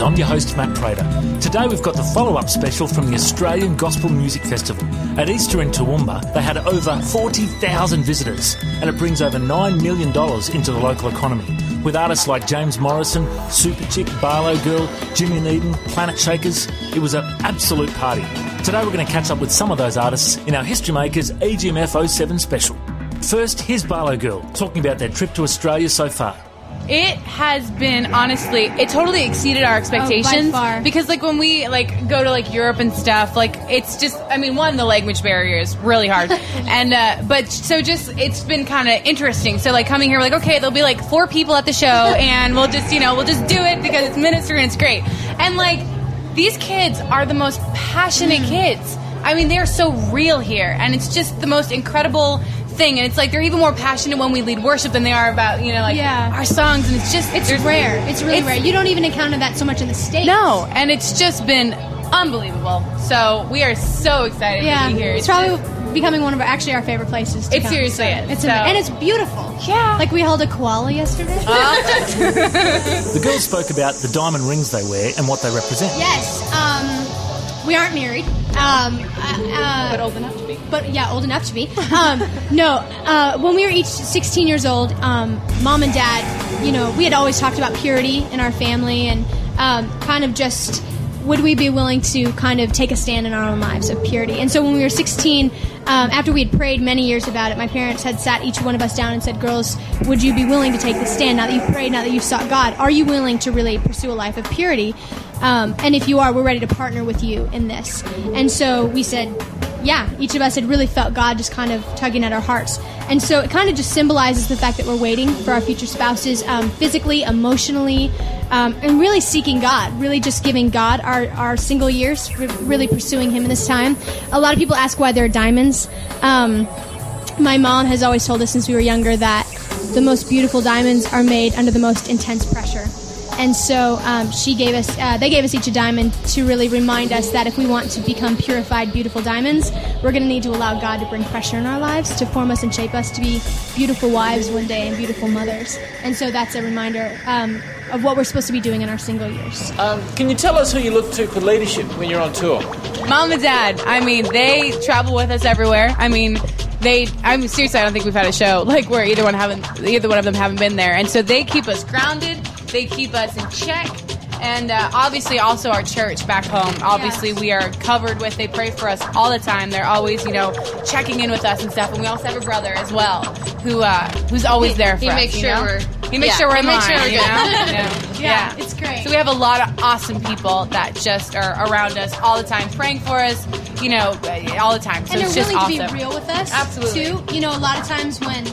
I'm your host, Matt Prater. Today we've got the follow up special from the Australian Gospel Music Festival. At Easter in Toowoomba, they had over 40,000 visitors, and it brings over $9 million into the local economy. With artists like James Morrison, Super Chick, Barlow Girl, Jimmy Eden, Planet Shakers, it was an absolute party. Today we're going to catch up with some of those artists in our History Makers AGMF 07 special. First, here's Barlow Girl talking about their trip to Australia so far. It has been honestly, it totally exceeded our expectations. far. Because like when we like go to like Europe and stuff, like it's just, I mean, one the language barrier is really hard, and uh, but so just it's been kind of interesting. So like coming here, we're like okay, there'll be like four people at the show, and we'll just you know we'll just do it because it's ministry and it's great. And like these kids are the most passionate kids. I mean, they're so real here, and it's just the most incredible thing. And it's like they're even more passionate when we lead worship than they are about you know like Yeah. our songs. And it's just It's there's- rare. It's really it's- rare. You don't even encounter that so much in the states. No, and it's just been unbelievable. So we are so excited Yeah, to be here. it's probably becoming one of our, actually our favorite places. To It come. seriously is, It's so- and it's beautiful. Yeah. like we held a koala yesterday. The girls spoke about the diamond rings they wear and what they represent. yes, um, we aren't married. Um, uh, uh, but old enough to be. but yeah, old enough to be. Um, no, uh, when we were each 16 years old, um, mom and dad, you know, we had always talked about purity in our family and um, kind of just would we be willing to kind of take a stand in our own lives of purity. And so when we were 16, um, after we had prayed many years about it, my parents had sat each one of us down and said, "Girls, would you be willing to take the stand now that you've prayed, now that you've sought God? Are you willing to really pursue a life of purity?" Um, and if you are, we're ready to partner with you in this. And so we said, yeah, each of us had really felt God just kind of tugging at our hearts. And so it kind of just symbolizes the fact that we're waiting for our future spouses um, physically, emotionally, um, and really seeking God, really just giving God our, our single years, re- really pursuing Him in this time. A lot of people ask why there are diamonds. Um, my mom has always told us since we were younger that the most beautiful diamonds are made under the most intense pressure. And so um, she gave us, uh, they gave us each a diamond to really remind us that if we want to become purified, beautiful diamonds, we're going to need to allow God to bring pressure in our lives to form us and shape us to be beautiful wives one day and beautiful mothers. And so that's a reminder um, of what we're supposed to be doing in our single years. Um, can you tell us who you look to for leadership when you're on tour? Mom and dad, I mean, they travel with us everywhere. I mean, they. I mean, seriously, I don't think we've had a show like where either one haven't, either one of them haven't been there, and so they keep us grounded. They keep us in check. And uh, obviously, also our church back home. Obviously, we are covered with. They pray for us all the time. They're always, you know, checking in with us and stuff. And we also have a brother as well, who uh, who's always there for he us. makes you sure know? we're- he makes yeah, sure we're he in makes line. sure we're you good. know? You know? Yeah, it's great. So we have a lot of awesome people that just are around us all the time, praying for us. You know, all the time. So and it's they're willing awesome. to be real with us Absolutely. too you know a lot of times when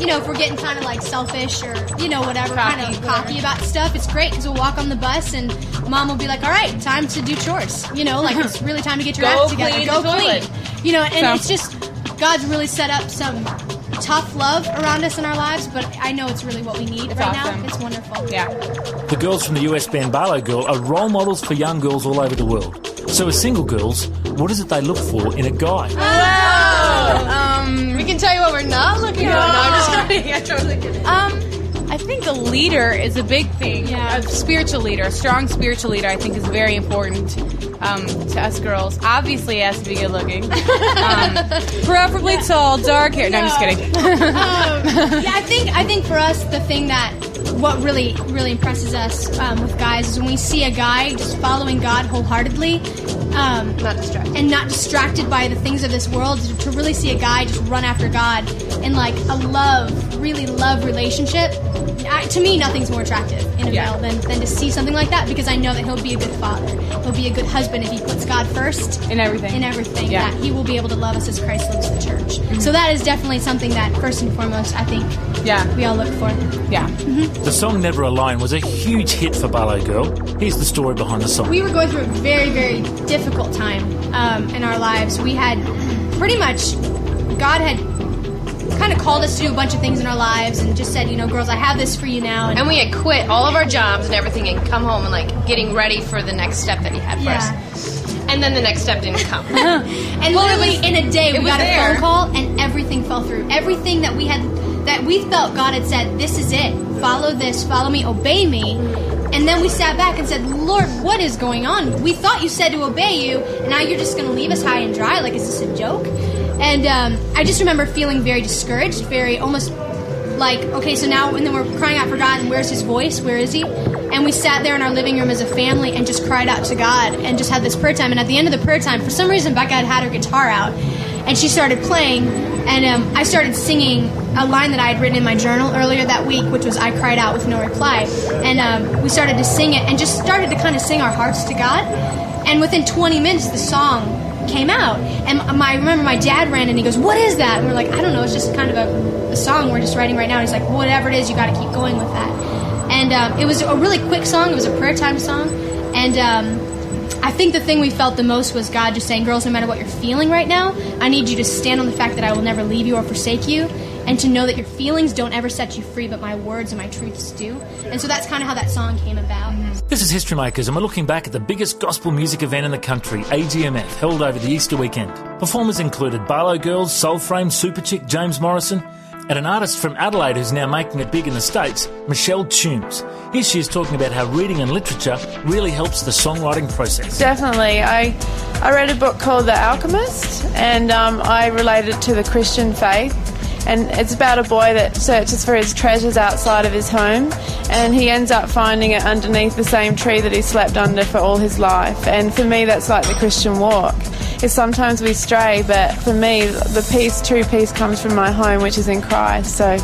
you know if we're getting kind of like selfish or you know whatever kind of cocky about stuff it's great because we'll walk on the bus and mom will be like all right time to do chores you know like it's really time to get your Go act together clean go the clean toilet. you know and So- it's just god's really set up some tough love around us in our lives but i know it's really what we need right awesome. now it's wonderful Yeah. The girls from the US band Barlow Girl are role models for young girls all over the world. So, as single girls, what is it they look for in a guy? Um, We can tell you what we're not looking for. No, I'm just kidding. I'm totally kidding. um, I think a leader is a big thing. Yeah. A spiritual leader, a strong spiritual leader, I think is very important um, to us girls. Obviously, it has to be good looking. um, preferably tall, dark hair. No, I'm just kidding. um, yeah, I think I think for us the thing that what really really impresses us um, with guys is when we see a guy just following God wholeheartedly, um, Not distracted. and not distracted by the things of this world. To, really see a guy just run after God in like a love, really love relationship. I, to me, nothing's more attractive in a Yeah. male than, than to see something like that because I know that he'll be a good father. He'll be a good husband if he puts God first In everything. in everything. Yeah. Mm-hmm. That he will be able to love us as Christ loves the church. So that is definitely something that first and foremost I think Yeah. we all look for. Yeah. The song Never Alone was a huge hit for Barlow Girl. Here's the story behind the song. We were going through a very very difficult time um, in our lives. We had pretty much God had kind of called us to do a bunch of things in our lives and just said, you know, girls, I have this for you now. And we had quit all of our jobs and everything and come home and like getting ready for the next step that he had for Yeah. us. And then the next step didn't come. And Well, literally was- in a day, we it was got a there. phone call, and everything fell through. Everything that we had, that we felt God had said, "This is it. Follow this. Follow me. Obey me." And then we sat back and said, Lord, what is going on? We thought you said to obey you, and now you're just going to leave us high and dry? Like, is this a joke? And um, I just remember feeling very discouraged, very almost like, okay, so now, and then we're crying out for God, and where's his voice? Where is he? And we sat there in our living room as a family and just cried out to God and just had this prayer time. And at the end of the prayer time, for some reason, Becca had had her guitar out, and she started playing, and um, I started singing a line that I had written in my journal earlier that week, which was I cried out with no reply. And um, we started to sing it and just started to kind of sing our hearts to God. And within 20 minutes, the song came out. And my, I remember my dad ran and he goes, What is that? And we're like, I don't know, it's just kind of a, a song we're just writing right now. And he's like, Whatever it is, you got to keep going with that. And um, it was a really quick song, it was a prayer time song. And um, I think the thing we felt the most was God just saying, Girls, no matter what you're feeling right now, I need you to stand on the fact that I will never leave you or forsake you and to know that your feelings don't ever set you free, but my words and my truths do. And so that's kind of how that song came about. This is History Makers, and we're looking back at the biggest gospel music event in the country, AGMF, held over the Easter weekend. Performers included Barlow Girls, Soulframe, Super Chick, James Morrison, and an artist from Adelaide who's now making it big in the States, Michelle Tumes. Here she is talking about how reading and literature really helps the songwriting process. Definitely. I, I read a book called The Alchemist, and um, I related to the Christian faith and it's about a boy that searches for his treasures outside of his home and he ends up finding it underneath the same tree that he slept under for all his life. And for me that's like the christian walk. Is sometimes we stray but for me the peace true peace comes from my home which is in christ. So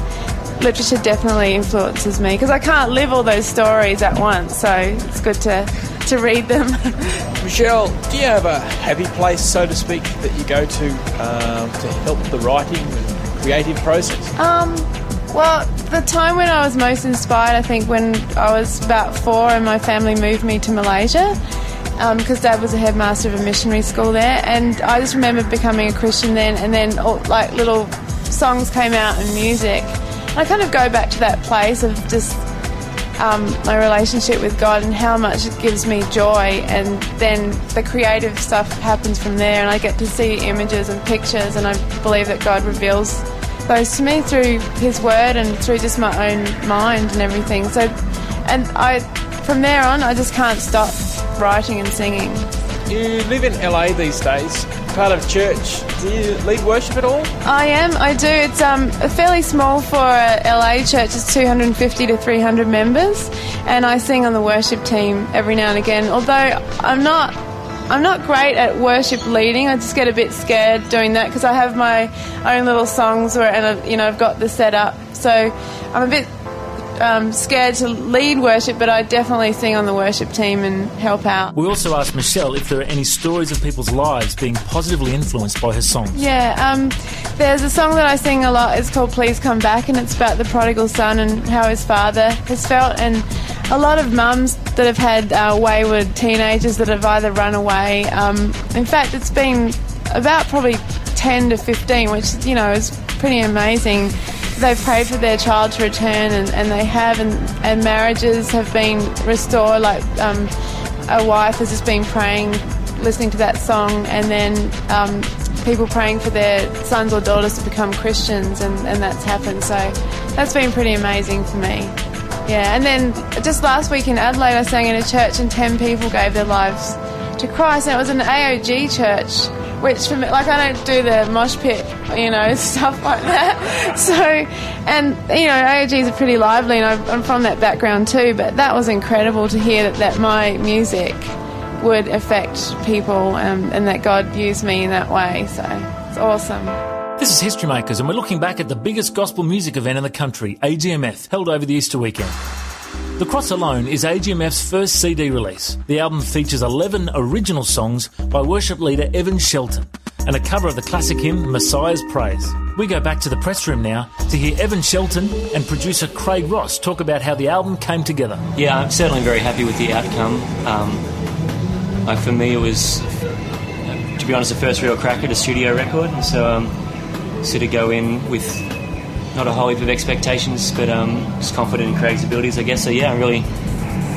literature definitely influences me because i can't live all those stories at once. So it's good to to read them. Michelle, do you have a happy place, so to speak, that you go to um, to help the writing and creative process? Um, well, the time when I was most inspired, I think, when I was about four and my family moved me to Malaysia. Because um, Dad was a headmaster of a missionary school there, and I just remember becoming a Christian then, and then all, like little songs came out and music. And I kind of go back to that place of just um, my relationship with God and how much it gives me joy. And then the creative stuff happens from there, and I get to see images and pictures, and I believe that God reveals those to me through His Word and through just my own mind and everything. So, and I, from there on, I just can't stop writing and singing. You live in LA these days, part of church. Do you lead worship at all? I am, I do. It's um, fairly small for a LA church, it's 250 to 300 members, and I sing on the worship team every now and again. Although I'm not I'm not great at worship leading. I just get a bit scared doing that because I have my own little songs where, and I've, you know, I've got the setup. So I'm a bit um, scared to lead worship, but I definitely sing on the worship team and help out. We also asked Michelle if there are any stories of people's lives being positively influenced by her songs. Yeah, um, there's a song that I sing a lot. It's called Please Come Back, and it's about the prodigal son and how his father has felt. And a lot of mums that have had uh, wayward teenagers that have either run away. Um, in fact, it's been about probably 10 to 15, which, you know, is pretty amazing they've prayed for their child to return, and, and they have, and, and marriages have been restored. Like um, a wife has just been praying, listening to that song, and then um, people praying for their sons or daughters to become Christians, and, and that's happened. So that's been pretty amazing for me. Yeah, and then just last week in Adelaide, I sang in a church, and 10 people gave their lives to Christ, and it was an AOG church which for me, like I don't do the mosh pit, you know, stuff like that. So, and you know, AOGs are pretty lively, and I'm from that background too. But that was incredible to hear that, that my music would affect people, um, and that God used me in that way. So it's awesome. This is History Makers, and we're looking back at the biggest gospel music event in the country, AGMF, held over the Easter weekend. The Cross Alone is AGMF's first CD release. The album features 11 original songs by worship leader Evan Shelton and a cover of the classic hymn Messiah's Praise. We go back to the press room now to hear Evan Shelton and producer Craig Ross talk about how the album came together. Yeah, I'm certainly very happy with the outcome. Um, for me, it was, to be honest, the first real crack at a studio record. and So, um, so to go in with not a whole heap of expectations, but um, just confident in Craig's abilities, I guess. So yeah, I'm really,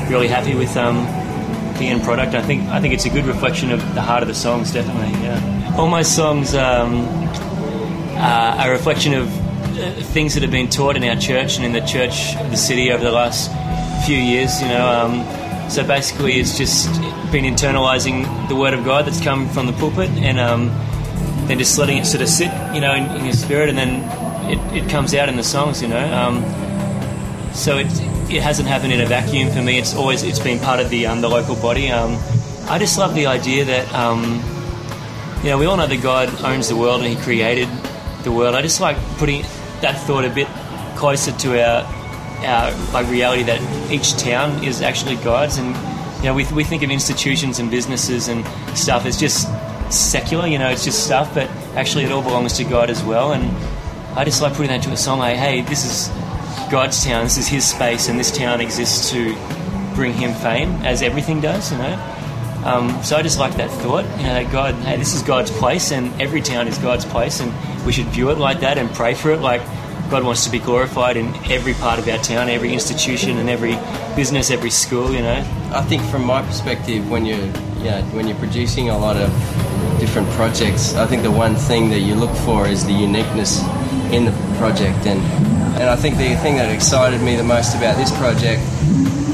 really happy with um, the end product. I think I think it's a good reflection of the heart of the songs, definitely. Yeah, all my songs um, are a reflection of uh, things that have been taught in our church and in the church of the city over the last few years. You know, um, so basically it's just been internalizing the word of God that's come from the pulpit, and um, then just letting it sort of sit, you know, in, in your spirit, and then it, it comes out in the songs. You know, um, so it it hasn't happened in a vacuum for me. It's always it's been part of the um, the local body. Um, I just love the idea that um, you know we all know that God owns the world and He created the world. I just like putting that thought a bit closer to our our like reality that each town is actually God's, and you know we, we think of institutions and businesses and stuff as just secular. You know, it's just stuff, but actually it all belongs to God as well. And I just like putting that into a song like, hey, this is God's town, this is His space, and this town exists to bring Him fame, as everything does. You know. Um, so I just like that thought, you know, that God, hey, this is God's place, and every town is God's place, and we should view it like that and pray for it like God wants to be glorified in every part of our town, every institution, and every business, every school. You know. I think from my perspective, when you're you know, when you're producing a lot of different projects, I think the one thing that you look for is the uniqueness in the project, and and I think the thing that excited me the most about this project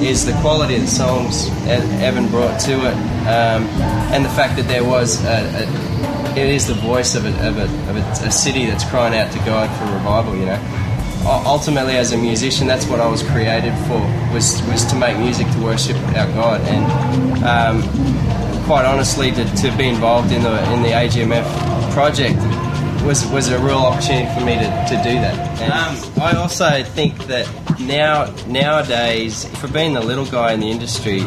is the quality of the songs Evan brought to it, um, and the fact that there was a, a it is the voice of, a, of, of a, city that's crying out to God for revival. You know, ultimately, as a musician, that's what I was created for was was to make music to worship our God, and um, quite honestly, to, to be involved in the in the AGMF project was was a real opportunity for me to, to do that. And um, I also think that now nowadays, for being the little guy in the industry,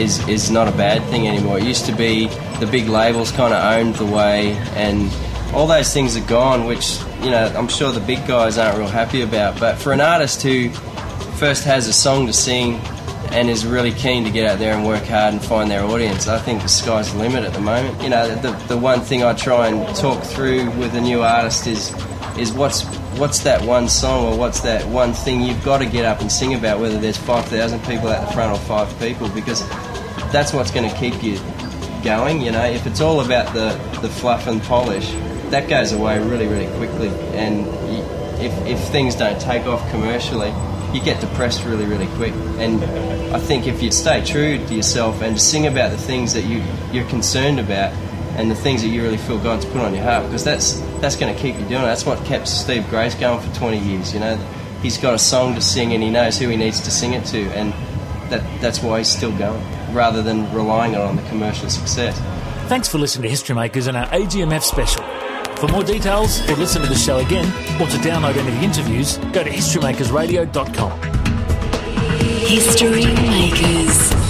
is is not a bad thing anymore. It used to be the big labels kind of owned the way, and all those things are gone, which you know I'm sure the big guys aren't real happy about. But for an artist who first has a song to sing and is really keen to get out there and work hard and find their audience. I think the sky's the limit at the moment. You know, the, the one thing I try and talk through with a new artist is is what's what's that one song or what's that one thing you've got to get up and sing about, whether there's 5,000 people at the front or five people, because that's what's going to keep you going. You know, if it's all about the, the fluff and polish, that goes away really, really quickly. And if, if things don't take off commercially, you get depressed really, really quick. And I think if you stay true to yourself and sing about the things that you, you're concerned about and the things that you really feel God's put on your heart, because that's that's going to keep you doing it. That's what kept Steve Grace going for 20 years. You know, he's got a song to sing and he knows who he needs to sing it to, and that that's why he's still going, rather than relying on the commercial success. Thanks for listening to History Makers and our AGMF special. For more details, or listen to the show again, or to download any of the interviews, go to historymakersradio.com. History Makers.